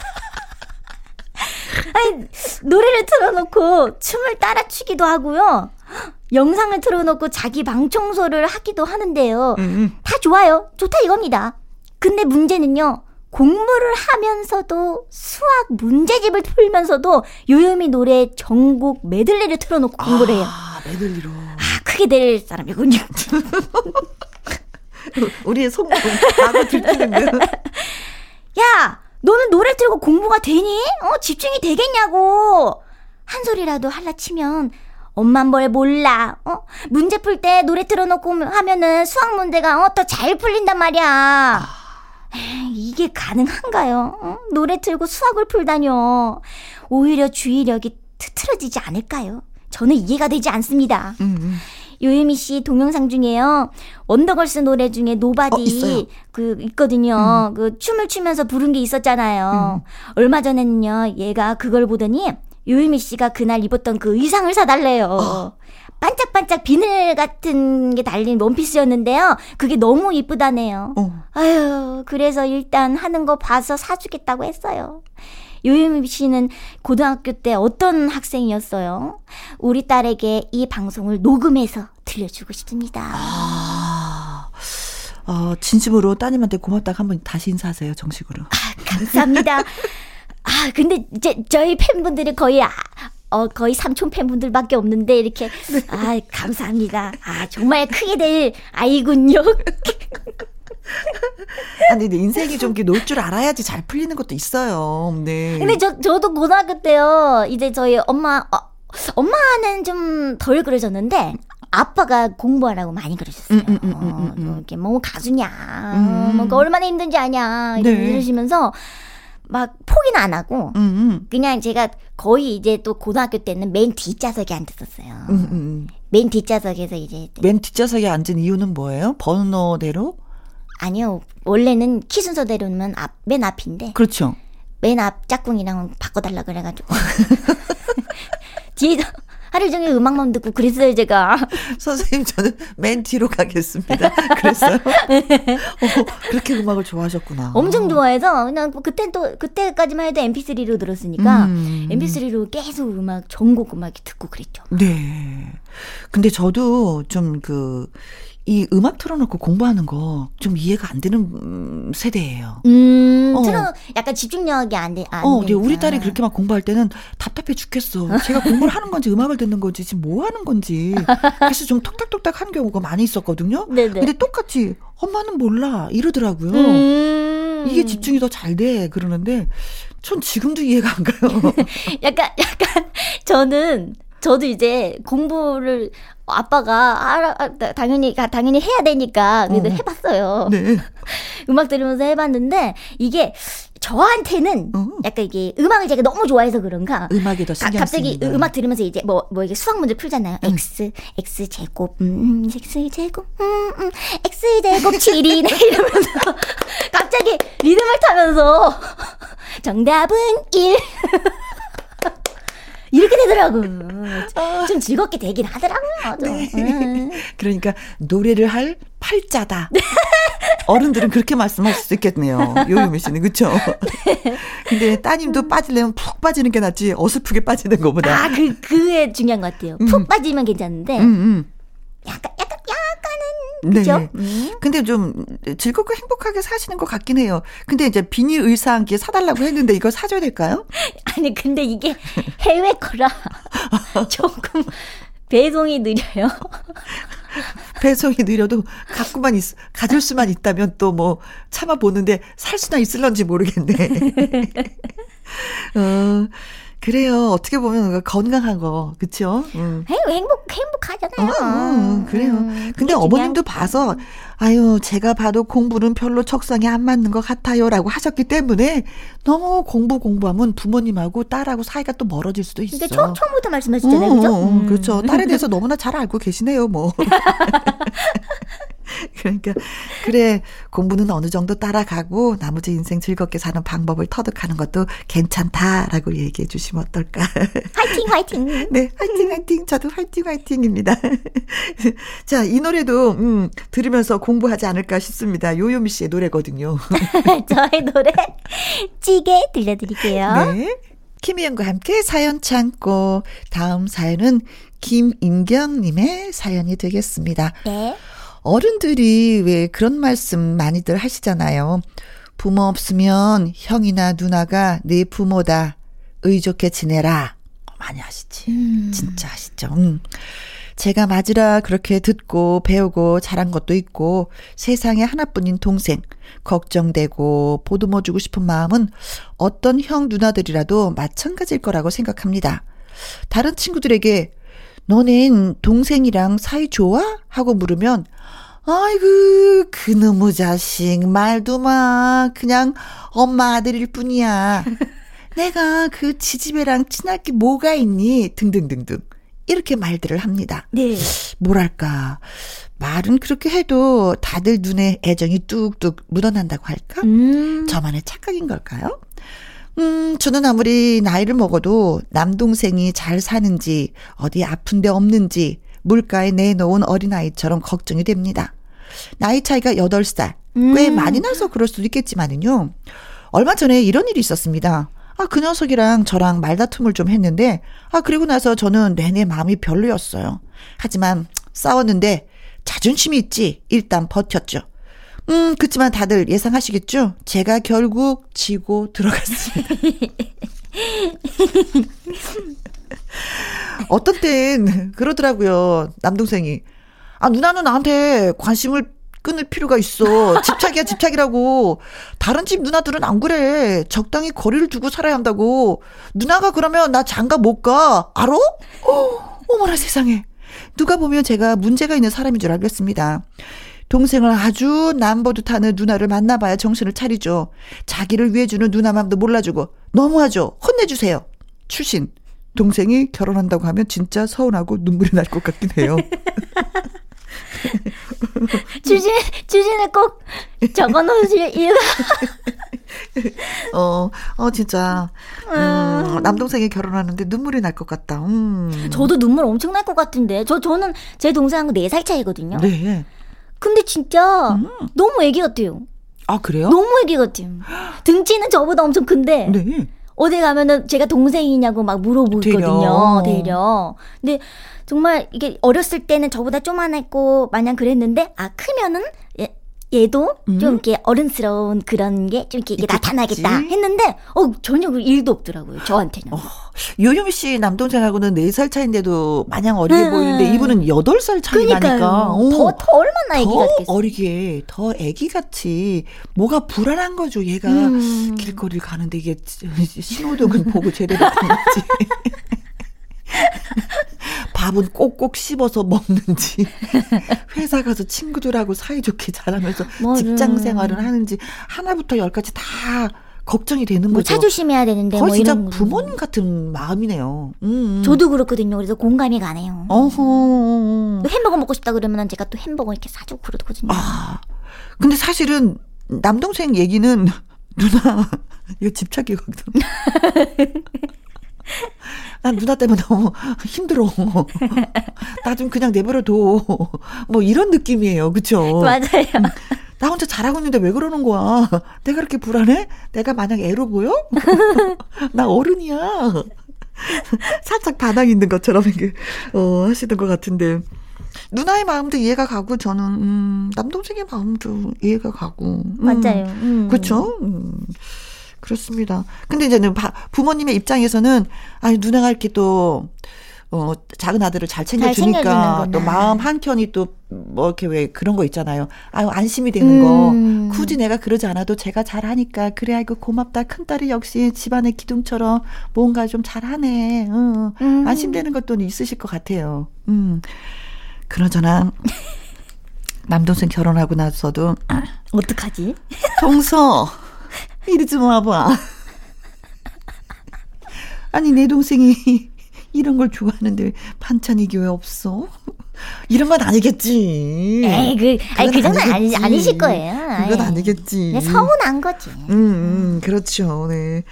아니, 노래를 틀어놓고 춤을 따라 추기도 하고요. 영상을 틀어놓고 자기 방 청소를 하기도 하는데요. 음, 다 좋아요. 좋다 이겁니다. 근데 문제는요. 공부를 하면서도 수학 문제집을 풀면서도 요요미 노래 전곡 메들리를 틀어놓고 공부를 해요. 아, 메들리로. 아, 크게 될 사람이군요. [LAUGHS] [LAUGHS] 우리의 성공, 나도 들키는 야, 너는 노래 틀고 공부가 되니? 어, 집중이 되겠냐고. 한 소리라도 할라 치면 엄만 뭘 몰라. 어? 문제 풀 때 노래 틀어놓고 하면은 수학 문제가 어, 더 잘 풀린단 말이야. 에이, 이게 가능한가요? 어? 노래 틀고 수학을 풀다뇨. 오히려 주의력이 흐트러지지 않을까요? 저는 이해가 되지 않습니다. 음, 음. 요요미 씨 동영상 중에요. 원더걸스 노래 중에 어, Nobody 있어요. 그 있거든요. 그 춤을 추면서 부른 게 있었잖아요. 얼마 전에는요. 얘가 그걸 보더니 요유미 씨가 그날 입었던 그 의상을 사달래요. 반짝반짝 비늘 같은 게 달린 원피스였는데요. 그게 너무 이쁘다네요. 어. 아유, 그래서 일단 하는 거 봐서 사주겠다고 했어요. 요유미 씨는 고등학교 때 어떤 학생이었어요? 우리 딸에게 이 방송을 녹음해서 들려주고 싶습니다. 아, 어, 진심으로 따님한테 고맙다고 한번 다시 인사하세요, 정식으로. 감사합니다. 아, 근데 이제 저희 팬분들이 거의 아, 어, 거의 삼촌 팬분들밖에 없는데 이렇게 아, 감사합니다. 아, 정말 크게 될 아이군요. [LAUGHS] 아니, 근데 인생이 좀놀줄 알아야지 잘 풀리는 것도 있어요. 네. 근데 저 저도 고등학교 때요. 이제 저희 엄마 어, 엄마는 좀 덜 그러셨는데 아빠가 공부하라고 많이 그러셨어요. 음, 음, 음, 음, 어, 음. 이렇게 뭐 가수냐, 음. 뭐 얼마나 힘든지 아냐 이러- 네. 이러시면서 막 포기는 안 하고 음, 음. 그냥 제가 거의 이제 또 고등학교 때는 맨 뒷좌석에 앉았었어요. 음, 음, 음. 맨 뒷좌석에서 이제 맨 뒷좌석에 앉은 이유는 뭐예요? 번호대로? 아니요 원래는 키 순서대로는 앞, 맨 앞인데 그렇죠. 맨 앞 짝꿍이랑 바꿔달라 그래가지고 [LAUGHS] 뒤에 하루 종일 음악만 듣고 그랬어요 제가. [LAUGHS] 선생님, 저는 맨 뒤로 가겠습니다. 그랬어요? [LAUGHS] 어, 그렇게 음악을 좋아하셨구나. 엄청 좋아해서 그냥 뭐 그때 또 그때까지만 해도 MP3로 들었으니까 음. MP3로 계속 음악 전곡 음악 듣고 그랬죠. 네. 근데 저도 좀 그, 이 음악 틀어놓고 공부하는 거 좀 이해가 안 되는 음, 세대예요. 음, 어. 틀어 약간 집중력이 안 돼. 안 어, 근데 우리. 딸이 그렇게 막 공부할 때는 답답해 죽겠어. 제가 공부를 하는 건지 음악을 듣는 건지 지금 뭐 하는 건지. 그래서 좀 톡탁톡탁 하는 경우가 많이 있었거든요. 네네. 근데 똑같이 엄마는 몰라 이러더라고요. 음. 이게 집중이 더 잘 돼. 그러는데 전 지금도 이해가 안 가요. [LAUGHS] 약간 약간 저는 저도 이제 공부를 아빠가 알아, 아, 당연히 당연히 해야 되니까 그래도 어. 해봤어요. 네. [LAUGHS] 음악 들으면서 해봤는데 이게 저한테는 어. 약간 이게 음악을 제가 너무 좋아해서 그런가 음악에 더 가- 신경 갑자기 쓰이는 음악 들으면서 이제 뭐, 뭐 이게 수학 문제 풀잖아요. x, x 제곱, 음, 음, x 제곱, 음, 음, x 제곱 7이네. [LAUGHS] 이러면서 [LAUGHS] 갑자기 리듬을 타면서 정답은 1. 이렇게 되더라고. 좀 즐겁게 되긴 하더라고요. 좀. 네. 음. 그러니까 노래를 할 팔자다. 어른들은 그렇게 말씀할 수 있겠네요. 요요미 씨는 그렇죠. 근데 따님도 빠지려면 푹 빠지는 게 낫지 어설프게 빠지는 것보다. 아, 그, 그게 중요한 것 같아요. 푹 빠지면 괜찮은데, 음, 음. 약간, 약간, 약간은, 네. 그죠? 음. 근데 좀 즐겁고 행복하게 사시는 것 같긴 해요. 근데 이제 비니 의상 이게 사달라고 했는데 이거 사줘야 될까요? [LAUGHS] 아니 근데 이게 해외 거라 [LAUGHS] 조금 배송이 느려요. [LAUGHS] 배송이 느려도 갖고만 있, 가질 수만 있다면 또 뭐 참아 보는데 살 수나 있을런지 모르겠네. 어, 그래요. 어떻게 보면 건강한 거, 그쵸? 음. 행- 행복 행복하잖아요. 음, 음, 그래요. 음, 근데 어머님도 중요한 봐서, 아유, 제가 봐도 공부는 별로 적성에 안 맞는 것 같아요. 라고 하셨기 때문에 너무 공부 공부하면 부모님하고 딸하고 사이가 또 멀어질 수도 있어. 근데 처, 처음부터 말씀하셨잖아요, 음, 그죠? 음, 음. 그렇죠. 딸에 [LAUGHS] 대해서 너무나 잘 알고 계시네요, 뭐. [LAUGHS] [LAUGHS] 그러니까 그래 공부는 어느 정도 따라가고 나머지 인생 즐겁게 사는 방법을 터득하는 것도 괜찮다라고 얘기해 주시면 어떨까? [LAUGHS] 화이팅 화이팅. 네, 화이팅 화이팅. 저도 화이팅 화이팅입니다. [LAUGHS] 자, 이 노래도 음, 들으면서 공부하지 않을까 싶습니다. 요요미 씨의 노래거든요. 저의 노래 찌개 들려드릴게요. 네. 김희영과 함께 사연 참고 다음 사연은 김인경님의 사연이 되겠습니다. 네. 어른들이 왜 그런 말씀 많이들 하시잖아요. 부모 없으면 형이나 누나가 네 부모다. 의좋게 지내라. 많이 하시지. 음. 진짜 하시죠. 음. 제가 맞으라 그렇게 듣고 배우고 자란 것도 있고 세상에 하나뿐인 동생 걱정되고 보듬어 주고 싶은 마음은 어떤 형 누나들이라도 마찬가지일 거라고 생각합니다. 다른 친구들에게 너넨 동생이랑 사이 좋아? 하고 물으면 아이고 그놈의 자식 말도 마 그냥 엄마 아들일 뿐이야. [LAUGHS] 내가 그 지지배랑 친할 게 뭐가 있니? 등등등등. 이렇게 말들을 합니다. 네. 뭐랄까. 말은 그렇게 해도 다들 눈에 애정이 뚝뚝 묻어난다고 할까? 음. 저만의 착각인 걸까요? 음, 저는 아무리 나이를 먹어도 남동생이 잘 사는지, 어디 아픈 데 없는지, 물가에 내놓은 어린아이처럼 걱정이 됩니다. 나이 차이가 8살. 꽤 음. 많이 나서 그럴 수도 있겠지만은요. 얼마 전에 이런 일이 있었습니다. 아, 그 녀석이랑 저랑 말다툼을 좀 했는데, 아, 그리고 나서 저는 내내 마음이 별로였어요. 하지만 싸웠는데 자존심이 있지. 일단 버텼죠. 음, 그치만 다들 예상하시겠죠? 제가 결국 지고 들어갔습니다. [LAUGHS] 어떤 땐 그러더라고요. 남동생이. 아, 누나는 나한테 관심을 끊을 필요가 있어. 집착이야, 집착이라고. 다른 집 누나들은 안 그래. 적당히 거리를 두고 살아야 한다고. 누나가 그러면 나 장가 못 가. 알아? 어, 어머나 세상에. 누가 보면 제가 문제가 있는 사람인 줄 알겠습니다. 동생을 아주 남보듯 하는 누나를 만나봐야 정신을 차리죠. 자기를 위해 주는 누나 맘도 몰라주고 너무하죠. 혼내주세요. 출신. 동생이 결혼한다고 하면 진짜 서운하고 눈물이 날 것 같긴 해요. [LAUGHS] 주진 주진을 꼭 적어놓으실 이유가 어, 어, 진짜. 음, 남동생이 결혼하는데 눈물이 날 것 같다. 음. 저도 눈물 엄청 날 것 같은데 저 저는 제 동생하고 4살 차이거든요. 네. 근데 진짜 음. 너무 애기 같아요. 아, 그래요? 너무 애기 같아요. [GASPS] 등치는 저보다 엄청 큰데 네. 어디 가면은 제가 동생이냐고 막 물어보거든요. 되려. 근데 정말 이게 어렸을 때는 저보다 쪼만했고 마냥 그랬는데 아 크면은 얘, 얘도 음. 좀 이렇게 어른스러운 그런 게 좀 이렇게 이게. 나타나겠다 했는데 어 전혀 그 일도 없더라고요. 저한테는. 요요미 씨 남동생하고는 4살 차인데도 마냥 어리게 음. 보이는데 이분은 8살 차이 그러니까요. 나니까. 어. 더, 더 얼마나 애기 더 같겠어. 어리게, 더 애기 같이, 뭐가 불안한 거죠, 얘가. 음. 길거리를 가는데 이게 신호등은 보고 제대로 가는지. [LAUGHS] [LAUGHS] 밥은 꼭꼭 씹어서 먹는지, [LAUGHS] 회사 가서 친구들하고 사이좋게 자라면서 맞아. 직장 생활을 하는지, 하나부터 열까지 다 걱정이 되는 뭐 거죠. 차 조심해야 되는데 거의 뭐 진짜. 부모님 같은 마음이네요. 음, 음. 저도 그렇거든요. 그래서 공감이 가네요. 어허. 또 햄버거 먹고 싶다 그러면 제가 또 햄버거 이렇게 사주고 그러거든요. 아, 근데 사실은 남동생 얘기는 [LAUGHS] 누나 이거 집착이거든. [LAUGHS] 난 누나 때문에 너무 [LAUGHS] 힘들어. [LAUGHS] 나 좀 그냥 내버려둬. 뭐 이런 느낌이에요. 그쵸? 맞아요. 나 혼자 잘하고 있는데 왜 그러는 거야? 내가 그렇게 불안해? 내가 만약 애로 보여? 나 어른이야. 살짝 반항 있는 것처럼 이렇게 어, 하시는 것 같은데 누나의 마음도 이해가 가고 저는 음, 남동생의 마음도 이해가 가고 음, 맞아요. 음. 그렇죠. 음, 그렇습니다. 근데 이제는 바, 부모님의 입장에서는 아니 누나가 이렇게 또 어, 작은 아들을 잘 챙겨주니까. 또 마음 한 켠이 또 뭐 이렇게 왜 그런 거 있잖아요. 아유 안심이 되는 거. 음. 굳이 내가 그러지 않아도 제가 잘하니까 그래 아이고 고맙다 큰 딸이 역시 집안의 기둥처럼 뭔가 좀 잘하네. 응. 음. 안심되는 것도 있으실 것 같아요. 음. 그러저나 남동생 결혼하고 나서도 어떡하지? 동서 이리 좀 와봐. 아니 내 동생이 이런 걸 좋아하는데 반찬이 왜 없어? 이런 건 아니겠지. 에이, 그, 아니, 그 정도는 아니, 아니실 거예요. 그건 아니겠지. 서운한 거지. 음, 음, 그렇죠. 네.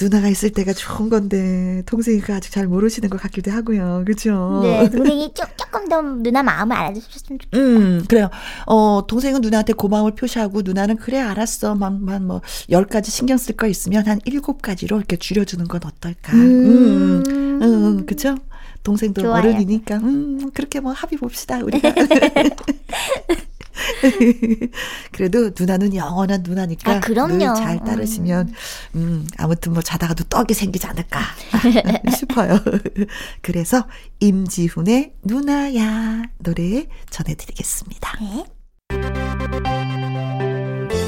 누나가 있을 때가 좋은 건데 동생이가 아직 잘 모르시는 것 같기도 하고요. 그렇죠? 네, 동생이 조, 조금 더 누나 마음을 알아주셨으면 좋겠어요. 음, 그래요. 어, 동생은 누나한테 고마움을 표시하고 누나는 그래 알았어. 막만 뭐 1 0가지 신경 쓸 거 있으면 한 7가지로 이렇게 줄여 주는 건 어떨까? 음. 음. 음, 그렇죠? 동생도 좋아요. 어른이니까 음, 그렇게 뭐 합의 봅시다. 우리가. [LAUGHS] [LAUGHS] [LAUGHS] 그래도 누나는 영원한 누나니까 아, 그럼요. 잘 따르시면 음 아무튼 뭐 자다가도 떡이 생기지 않을까 [LAUGHS] 싶어요. [LAUGHS] 그래서 임지훈의 누나야 노래 전해드리겠습니다. 네.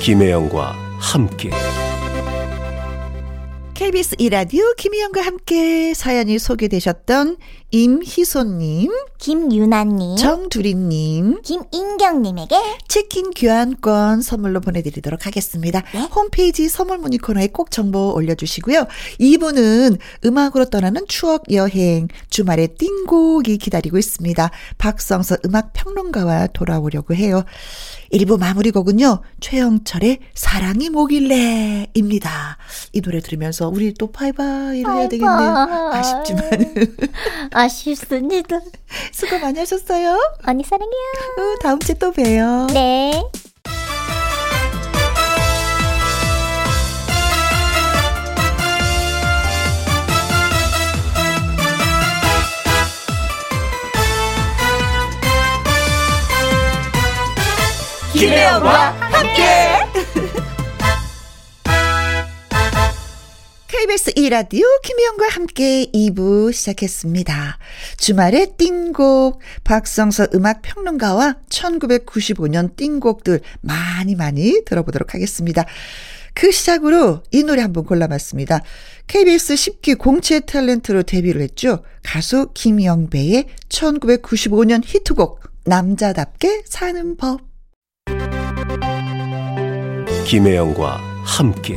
김혜영과 함께. KBS 이라디오 김희영과 함께 사연이 소개되셨던 임희소님, 김유나님, 정두리님, 김인경님에게 치킨 교환권 선물로 보내드리도록 하겠습니다. 네? 홈페이지 선물 문의 코너에 꼭 정보 올려주시고요. 이분은 음악으로 떠나는 추억 여행, 주말에 띵곡이 기다리고 있습니다. 박성서 음악 평론가와 돌아오려고 해요. 1부 마무리곡은요, 최영철의 사랑이 뭐길래입니다. 이 노래 들으면서 우리 또 바이바이를 해야 되겠네요. 아쉽지만. [LAUGHS] 아쉽습니다. [LAUGHS] 수고 많이 하셨어요. 언니 사랑해요. 어, 다음 주에 또 봬요. 네. 김혜영과 함께. KBS 2라디오 김혜영과 함께 2부 시작했습니다. 주말에 띵곡 박성서 음악평론가와 1995년 띵곡들 많이 많이 들어보도록 하겠습니다. 그 시작으로 이 노래 한번 골라봤습니다. KBS 10기 공채 탤런트로 데뷔를 했죠. 가수 김영배의 1995년 히트곡 남자답게 사는 법. 김혜영과 함께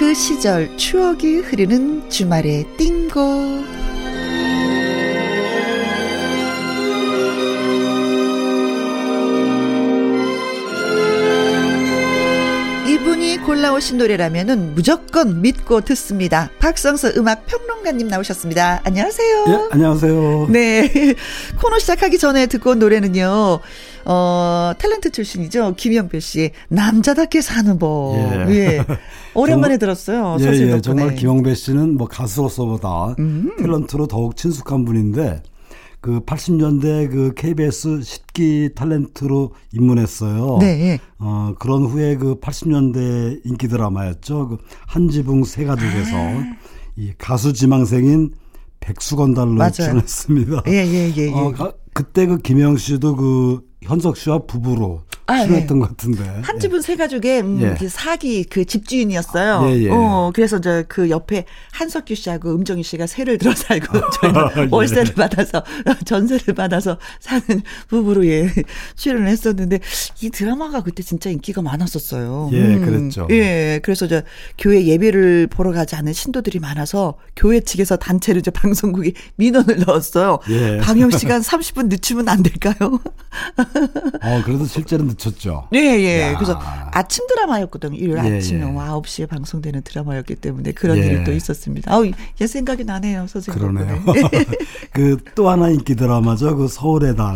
그 시절 추억이 흐르는 주말의 띵고 골라오신 노래라면 무조건 믿고 듣습니다. 박성서 음악 평론가님 나오셨습니다. 안녕하세요. 예, 안녕하세요. 네. [LAUGHS] 코너 시작하기 전에 듣고 온 노래는요. 어, 탤런트 출신이죠. 김영표 씨. 남자답게 사는 법. 예. 예. 오랜만에 정말, 들었어요. 예, 예, 정말 김영배 씨는 뭐 가수로서보다 음. 탤런트로 더욱 친숙한 분인데 그 80년대 그 KBS 10기 탤런트로 입문했어요. 네. 어, 그런 후에 그 80년대 인기 드라마였죠. 그 한지붕 세 가족에서 아. 이 가수 지망생인 백수건 달로 출연했습니다. 예, 예, 예, 예. 어, 그때 그 김영 씨도 그 현석 씨와 부부로 아, 출연했던 예. 것 같은데. 한 집은 예. 세 가족의 음, 예. 그 사기 그 집주인이었어요. 예, 예. 어, 그래서 저그 옆에 한석규 씨하고 음정희 씨가 세를 들어 살고 [LAUGHS] 저희는 월세를 받아서 [LAUGHS] 전세를 받아서 사는 부부로 예 출연을 했었는데 이 드라마가 그때 진짜 인기가 많았었어요. 예, 음, 그랬죠. 예, 그래서 저 교회 예배를 보러 가지 않은 신도들이 많아서 교회 측에서 단체로 이제 방송국이 민원을 넣었어요. 예. 방영 시간 30분 늦추면 안 될까요? [LAUGHS] 어, 그래도 실제로 늦췄죠. 네, 예. 야. 그래서 아침 드라마였거든요. 일요일 예, 아침에 예. 9시에 방송되는 드라마였기 때문에 그런 예. 일이 또 있었습니다. 아우, 옛 생각이 나네요, 선생님. 그러네요. [LAUGHS] [LAUGHS] 그 또 하나 인기 드라마죠. 그 서울의 달.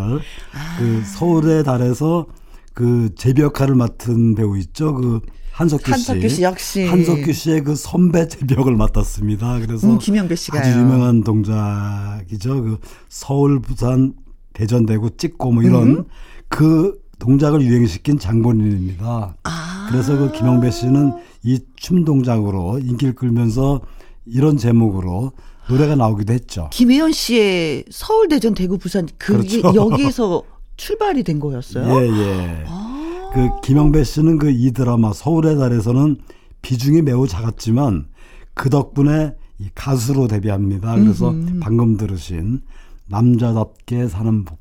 아. 그 서울의 달에서 그 제비 역할을 맡은 배우 있죠. 그 한석규 씨. 한석규 씨 역시. 한석규 씨의 그 선배 제비역을 맡았습니다. 그래서 음, 김영배 씨가 아주 유명한 동작이죠. 그 서울, 부산, 대전, 대구 찍고 뭐 이런 음. 그 동작을 유행시킨 장본인입니다. 아. 그래서 그 김영배 씨는 이 춤 동작으로 인기를 끌면서 이런 제목으로 노래가 나오기도 했죠. 김혜연 씨의 서울, 대전, 대구, 부산 그게 그렇죠. 여기에서 출발이 된 거였어요. 예, 예. 아. 그 김영배 씨는 그 이 드라마 서울의 달에서는 비중이 매우 작았지만 그 덕분에 이 가수로 데뷔합니다. 그래서 음흠. 방금 들으신 남자답게 사는 법.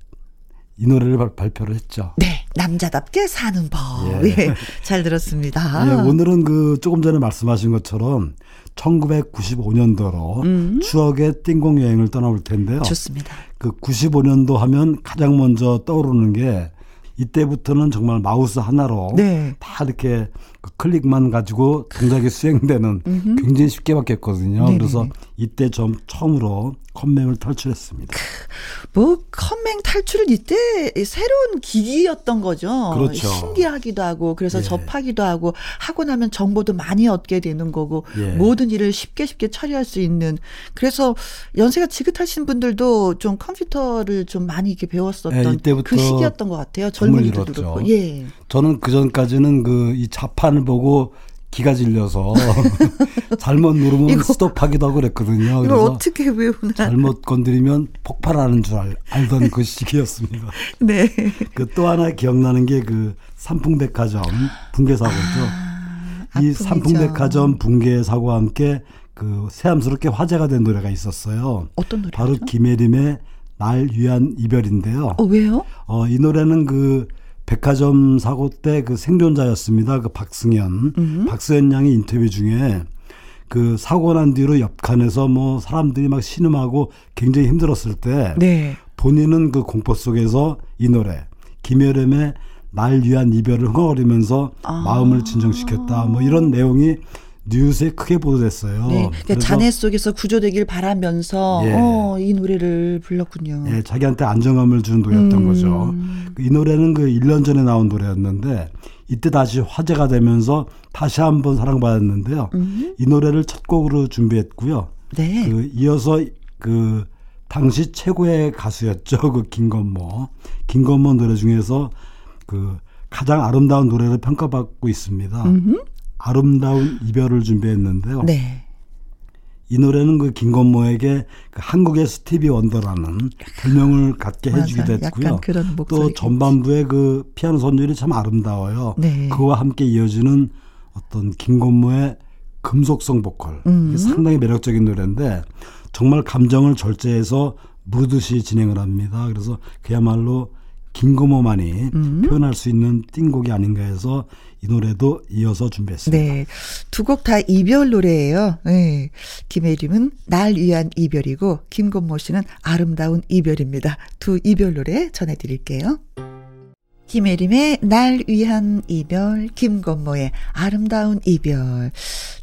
이 노래를 발 표를 했죠. 네, 남자답게 사는 법. 예. [LAUGHS] 예 잘 들었습니다. 예, 오늘은 그 조금 전에 말씀하신 것처럼 1995년도로 음. 추억의 띵공 여행을 떠나볼 텐데요. 좋습니다. 그 95년도 하면 가장 먼저 떠오르는 게 이때부터는 정말 마우스 하나로 네. 다 이렇게 그 클릭만 가지고 동작이 수행되는 굉장히 쉽게 바뀌었거든요. 네네. 그래서 이때 좀 처음으로 컴맹을 탈출했습니다. 뭐 컴맹 탈출은 이때 새로운 기기였던 거죠. 그렇죠. 신기하기도 하고 그래서 예. 접하기도 하고 하고 나면 정보도 많이 얻게 되는 거고 예. 모든 일을 쉽게 쉽게 처리할 수 있는 그래서 연세가 지긋하신 분들도 좀 컴퓨터를 좀 많이 이렇게 배웠었던 예, 그 시기였던 것 같아요. 젊은이들도 그렇고. 예. 저는 그 전까지는 그 이 자판 을 보고 기가 질려서 [LAUGHS] 잘못 누르면 스톱하기도 하고 그랬거든요. 이걸 어떻게 외우나. 잘못 건드리면 폭발하는 줄 알, 알던 그 시기였습니다. [LAUGHS] 네. 그 또 하나 기억나는 게 그 삼풍백화점 붕괴 사고죠. 아, 이 삼풍백화점 붕괴 사고와 함께 그 새삼스럽게 화제가 된 노래가 있었어요. 어떤 노래? 바로 김혜림의 날 위한 이별인데요. 어 왜요? 어이 노래는 그 백화점 사고 때 그 생존자였습니다. 그 박승현. 음. 박승현 양이 인터뷰 중에 그 사고 난 뒤로 옆칸에서 뭐 사람들이 막 신음하고 굉장히 힘들었을 때 네. 본인은 그 공포 속에서 이 노래 김여름의 날 위한 이별을 흥얼거리면서 아. 마음을 진정시켰다. 뭐 이런 내용이 뉴스에 크게 보도됐어요. 네, 그러니까 자네 속에서 구조되길 바라면서 예. 어, 이 노래를 불렀군요. 예, 자기한테 안정감을 주는 노래였던 음. 거죠. 이 노래는 그 1년 전에 나온 노래였는데 이때 다시 화제가 되면서 다시 한번 사랑받았는데요. 음. 이 노래를 첫 곡으로 준비했고요. 네. 그 이어서 그 당시 최고의 가수였죠. [LAUGHS] 그 김건모. 김건모 노래 중에서 그 가장 아름다운 노래를 평가받고 있습니다. 음흠. 아름다운 이별을 준비했는데요. 네. 이 노래는 그 김건모에게 그 한국의 스티비 원더라는 별명을 갖게 해주기도 했고요. 또 전반부의 그 피아노 선율이 참 아름다워요. 네. 그와 함께 이어지는 어떤 김건모의 금속성 보컬 음. 상당히 매력적인 노래인데 정말 감정을 절제해서 무르듯이 진행을 합니다. 그래서 그야말로 김건모만이 음. 표현할 수 있는 띵곡이 아닌가 해서 이 노래도 이어서 준비했습니다. 네. 두 곡 다 이별 노래예요. 네. 김혜림은 날 위한 이별이고 김건모 씨는 아름다운 이별입니다. 두 이별 노래 전해 드릴게요. 김혜림의 날 위한 이별, 김건모의 아름다운 이별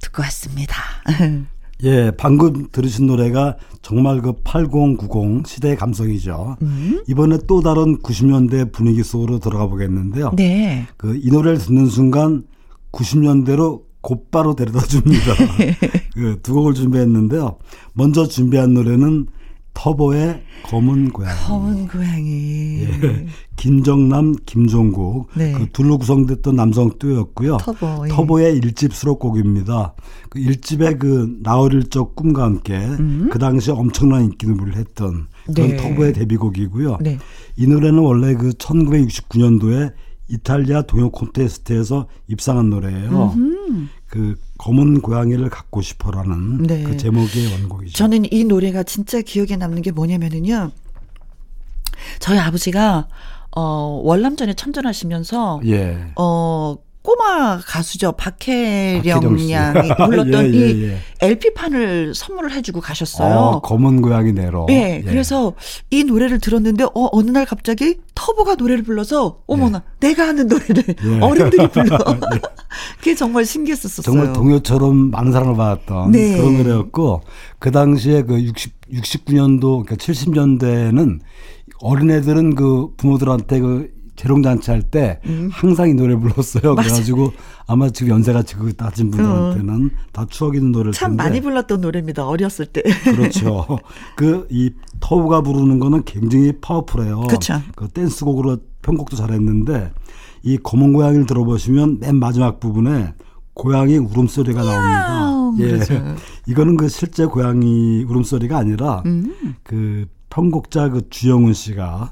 듣고 왔습니다. [LAUGHS] 예, 방금 들으신 노래가 정말 그 8090 시대의 감성이죠. 음. 이번에 또 다른 90년대 분위기 속으로 들어가 보겠는데요. 네. 그 이 노래를 듣는 순간 90년대로 곧바로 데려다 줍니다. [LAUGHS] 그 두 곡을 준비했는데요. 먼저 준비한 노래는 터보의 검은 고양이. 검은 고양이. 예. 김정남, 김종국 네. 그 둘로 구성됐던 남성 듀오였고요. 터보. 예. 터보의 일집 수록곡입니다. 그 일집의 그 나어릴 적 꿈과 함께 그 당시 엄청난 인기 누비를 했던 그런 음. 네. 터보의 데뷔곡이고요. 네. 이 노래는 원래 그 1969년도에 이탈리아 동요 콘테스트에서 입상한 노래예요. 그 검은 고양이를 갖고 싶어라는 네. 그 제목의 원곡이죠. 저는 이 노래가 진짜 기억에 남는 게 뭐냐면은요. 저희 아버지가 어 월남전에 참전하시면서 예. 어 꼬마 가수죠 박혜령. 양이 [LAUGHS] 불렀던 예, 예, 이 예. LP판을 선물을 해주고 가셨어요. 어, 검은 고양이 내로. 예, 그래서 이 노래를 들었는데 어 어느 날 갑자기 터보가 노래를 불러서 어머나 내가 하는 노래를 [LAUGHS] 예. 어른들이 [LAUGHS] 불러. 예. 그게 정말 신기했었어요. 정말 동요처럼 많은 사랑을 받았던 네. 그런 노래였고 그 당시에 그 60, 69년도 그러니까 70년대에는 어린애들은 그 부모들한테 그 재롱잔치 할때 항상 이 노래 불렀어요. 음. 맞아요. 그래가지고 아마 지금 연세가 지금 낮은 분들한테는 다 추억 있는 노래를 참 텐데 많이 불렀던 노래입니다. 어렸을 때. 그렇죠. [LAUGHS] 그 이 터우가 부르는 거는 굉장히 파워풀해요. 그쵸. 그 댄스곡으로 편곡도 잘했는데 이 검은 고양이를 들어보시면 맨 마지막 부분에 고양이 울음소리가 나옵니다. 예. 그렇죠. [LAUGHS] 이거는 그 실제 고양이 울음소리가 아니라 음. 그 편곡자 그 주영훈 씨가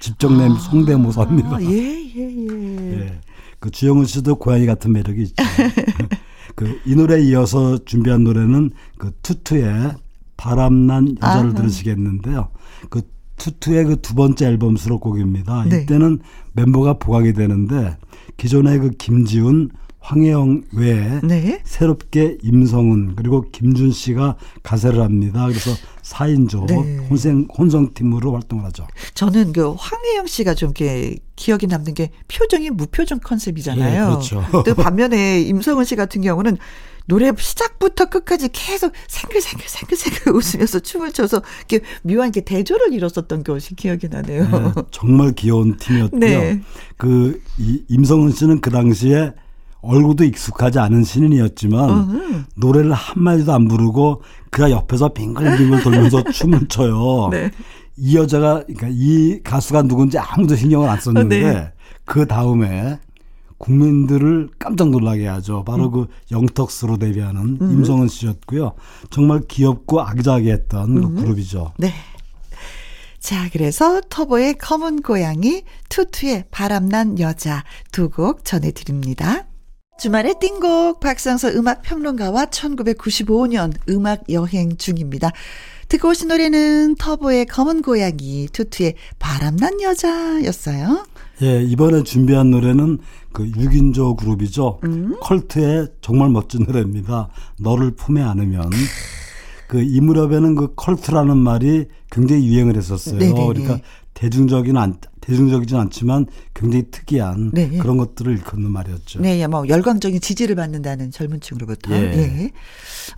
직접 낸 성대모사입니다. 아, 예, 예, 예. 예. 그 주영훈 씨도 고양이 같은 매력이 있죠. [LAUGHS] 그 이 노래에 이어서 준비한 노래는 그 투투의 바람난 여자를 아하. 들으시겠는데요. 그 투투의 그 두 번째 앨범 수록곡입니다. 네. 이때는 멤버가 부각이 되는데 기존의 그 김지훈, 황혜영 외에 네. 새롭게 임성은 그리고 김준 씨가 가세를 합니다. 그래서 4인조 네. 혼성, 혼성팀으로 활동을 하죠. 저는 그 황혜영 씨가 좀 이렇게 기억에 남는 게 표정이 무표정 컨셉이잖아요. 예, 그렇죠. [LAUGHS] 또 반면에 임성은 씨 같은 경우는 노래 시작부터 끝까지 계속 생글생글생글생글 [LAUGHS] 웃으면서 춤을 춰서 이렇게 묘한 게 대조를 이뤘었던 것이 기억이 나네요. 네, 정말 귀여운 [LAUGHS] 팀이었고요. 네. 그 이, 임성은 씨는 그 당시에 얼굴도 익숙하지 않은 신인이었지만 어흥. 노래를 한 마디도 안 부르고 그가 옆에서 빙글빙글 돌면서 [LAUGHS] 춤을 춰요. 네. 이 여자가 그러니까 이 가수가 누군지 아무도 신경을 안 썼는데 네. 그 다음에 국민들을 깜짝 놀라게 하죠. 바로 음. 그 영턱스로 데뷔하는 임성은 씨였고요. 정말 귀엽고 아기자기했던 음. 그 그룹이죠. 네. 자, 그래서 터보의 검은 고양이, 투투의 바람난 여자 두 곡 전해드립니다. 주말의 띵곡 박상서 음악 평론가와 1995년 음악 여행 중입니다. 듣고 오신 노래는 터보의 검은 고양이, 투투의 바람난 여자였어요. 예, 이번에 준비한 노래는 그 6인조 그룹이죠. 음. 컬트의 정말 멋진 노래입니다. 너를 품에 안으면. 그 이 무렵에는 그 컬트라는 말이 굉장히 유행을 했었어요. 네네네. 그러니까 대중적인 안, 대중적이진 않지만 굉장히 특이한 네. 그런 것들을 일컫는 말이었죠. 네, 뭐 열광적인 지지를 받는다는 젊은 층으로부터. 예. 예.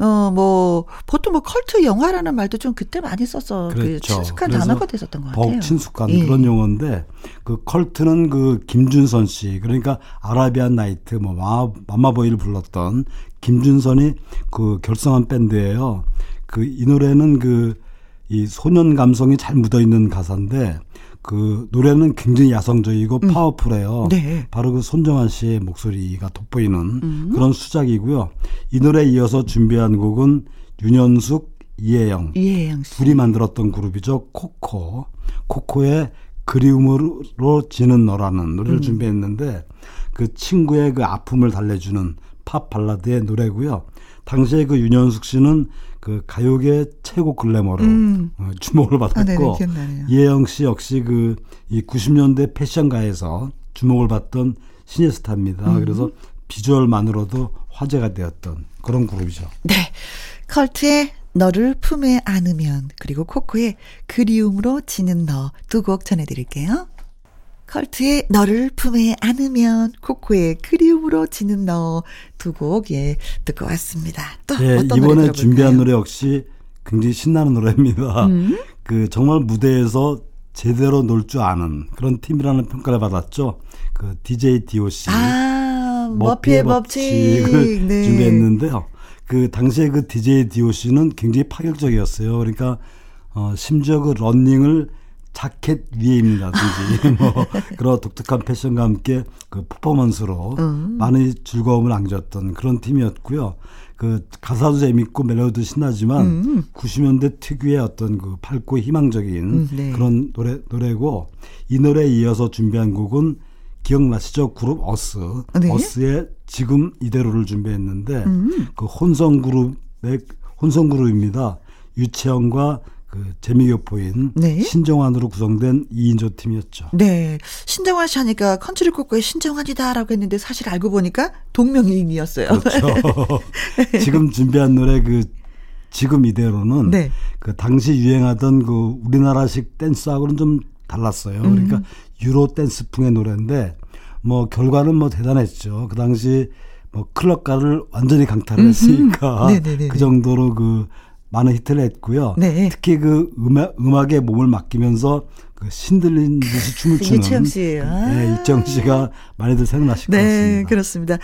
어, 뭐 보통 뭐 컬트 영화라는 말도 좀 그때 많이 써서 그 그렇죠. 친숙한 그래서 단어가 됐었던 것 같아요. 친숙한 예. 그런 용어인데 그 컬트는 그 김준선 씨 그러니까 아라비안 나이트 뭐 마, 마마보이를 불렀던 김준선이 그 결성한 밴드예요. 그 이 노래는 그 이 소년 감성이 잘 묻어 있는 가사인데 그 노래는 굉장히 야성적이고 파워풀해요. 음. 네. 바로 그 손정환 씨의 목소리가 돋보이는 그런 수작이고요. 이 노래에 이어서 준비한 곡은 윤현숙, 이혜영 이혜영 씨. 둘이 만들었던 그룹이죠. 코코. 코코의 그리움으로 지는 너라는 노래를 음. 준비했는데 그 친구의 그 아픔을 달래주는 팝 발라드의 노래고요. 당시에 그 윤현숙 씨는 그 가요계 최고 글래머로 음. 어, 주목을 아, 네네, 받았고. 이혜영 씨 역시 그 이 90년대 패션가에서 주목을 받던 신예 스타입니다. 음. 그래서 비주얼만으로도 화제가 되었던 그런 그룹이죠. 네. 컬트의 너를 품에 안으면 그리고 코코의 그리움으로 지는 너 두 곡 전해드릴게요. 컬트의 너를 품에 안으면 코코의 그리움으로 지는 너 두 곡 예 듣고 왔습니다. 또 예, 어떤 이번에? 준비한 노래 역시 굉장히 신나는 노래입니다. 음. 그 정말 무대에서 제대로 놀 줄 아는 그런 팀이라는 평가를 받았죠. 그 DJ DOC 아 머피의 법칙 법칙 을 네. 준비했는데요. 그 당시에 그 DJ DOC는 굉장히 파격적이었어요. 그러니까 어, 심지어 그 런닝을 자켓 위에 입는다든지 뭐 [LAUGHS] 그런 독특한 패션과 함께 그 퍼포먼스로 음. 많은 즐거움을 안겼던 그런 팀이었고요. 그 가사도 재밌고 멜로디도 신나지만 음. 90년대 특유의 어떤 그 밝고 희망적인 음, 네. 그런 노래 노래고 이 노래에 이어서 준비한 곡은 기억나시죠? 그룹 어스. 네. 어스의 지금 이대로를 준비했는데 음. 그 혼성 그룹의 혼성 그룹입니다. 유채영과 그 재미교포인 네. 신정환으로 구성된 2인조 팀이었죠. 네. 신정환 씨 하니까 컨츄리 꼬꼬의 신정환이다라고 했는데 사실 알고 보니까 동명이인이었어요. 그렇죠. [LAUGHS] 지금 준비한 노래 그 지금 이대로는 네. 그 당시 유행하던 그 우리나라식 댄스하고는 좀 달랐어요. 음. 그러니까 유로 댄스풍의 노래인데 뭐 결과는 뭐 대단했죠. 그 당시 뭐 클럽가를 완전히 강타를 했으니까 네네네네. 그 정도로 그 많은 히트를 했고요. 네. 특히 그 음악 음악에 몸을 맡기면서 그 신들린 듯이 춤을 추는 유채영 씨. 아. 네, 유채영 씨가 많이들 생각나실 것 네, 같습니다. 그렇습니다.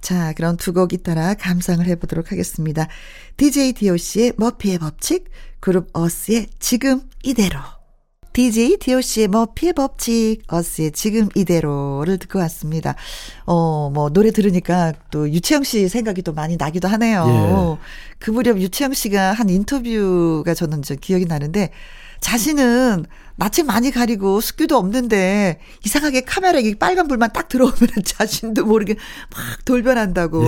자, 그럼 두 곡 잇따라 감상을 해보도록 하겠습니다. DJ DOC의 머피의 법칙, 그룹 어스의 지금 이대로. DJ DOC의 머피의 법칙, 어스의 지금 이대로를 듣고 왔습니다. 어, 뭐, 노래 들으니까 또 유채영 씨 생각이 또 많이 나기도 하네요. 예. 그 무렵 유채영 씨가 한 인터뷰가 저는 저 기억이 나는데, 자신은 낯을 많이 가리고 습기도 없는데 이상하게 카메라에 빨간 불만 딱 들어오면 [LAUGHS] 자신도 모르게 막 돌변한다고.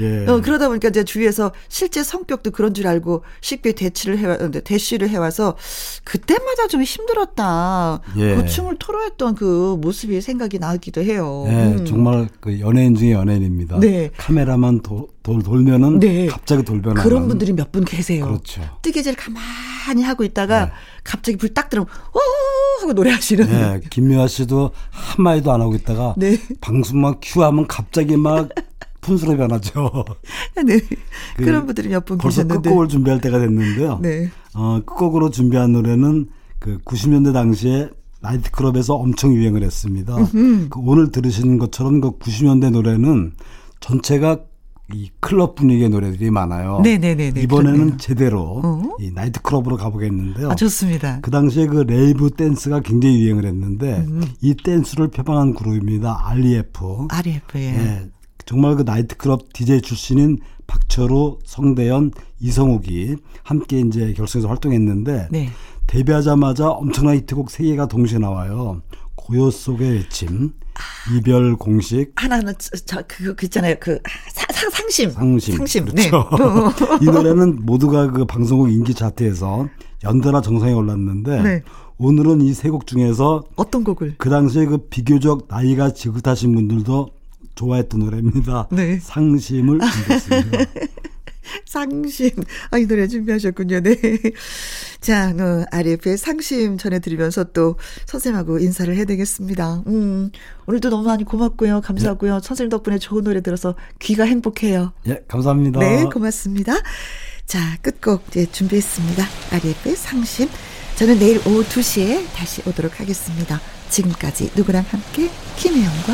예. 어, 그러다 보니까 이제 주위에서 실제 성격도 그런 줄 알고 쉽게 대치를 해와, 어, 대쉬를 해와서 그때마다 좀 힘들었다. 예. 그 춤을 토로했던 그 모습이 생각이 나기도 해요. 네, 음. 정말 그 연예인 중에 연예인입니다. 네. 카메라만 도, 돌, 돌면은 네. 갑자기 돌변하는 그런 분들이 몇 분 계세요. 그렇죠. 뜨개질 가만히 하고 있다가 네. 갑자기 불 딱 들어오면 오 하고 노래하시는. 네, 김미화 씨도 한 마디도 안 하고 있다가 네. 방송만 큐하면 갑자기 막 푼수로 변하죠. 네. 그 그런 분들이 몇분 벌써 계셨는데. 끝곡을 준비할 때가 됐는데요. 네. 어, 끝곡으로 준비한 노래는 그 90년대 당시에 나이트클럽에서 엄청 유행을 했습니다. 그 오늘 들으시는 것처럼 그 90년대 노래는 전체가 이 클럽 분위기의 노래들이 많아요. 네네네네, 이번에는 그렇네요. 제대로 어? 이 나이트 클럽으로 가보겠는데요. 아, 좋습니다. 그 당시에 그 레이브 댄스가 굉장히 유행을 했는데 음. 이 댄스를 표방한 그룹입니다. REF. REF, 예. 예. 정말 그 나이트 클럽 DJ 출신인 박철우, 성대현, 이성욱이 함께 이제 결성해서 활동했는데 네. 데뷔하자마자 엄청난 히트곡 세 개가 동시에 나와요. 고요 속의 외침, 이별 공식, 하나는, 저, 저, 그거, 그 있잖아요. 그, 사, 사, 상심. 상심. 상심. 그렇죠. [LAUGHS] 이 노래는 모두가 그 방송국 인기 차트에서 연달아 정상에 올랐는데 네. 오늘은 이 세 곡 중에서 어떤 곡을? 그 당시에 그 비교적 나이가 지긋하신 분들도 좋아했던 노래입니다. 네. 상심을 준비했습니다. [LAUGHS] [LAUGHS] 상심. 아, 이 노래 준비하셨군요. 네. 자, 어, RF의 상심 전해드리면서 또 선생님하고 인사를 해야 되겠습니다. 음, 오늘도 너무 많이 고맙고요. 감사하고요. 선생님 덕분에 좋은 노래 들어서 귀가 행복해요. 예, 감사합니다. 네, 고맙습니다. 자, 끝곡 이제 준비했습니다. RF의 상심. 저는 내일 오후 2시에 다시 오도록 하겠습니다. 지금까지 누구랑 함께 김혜영과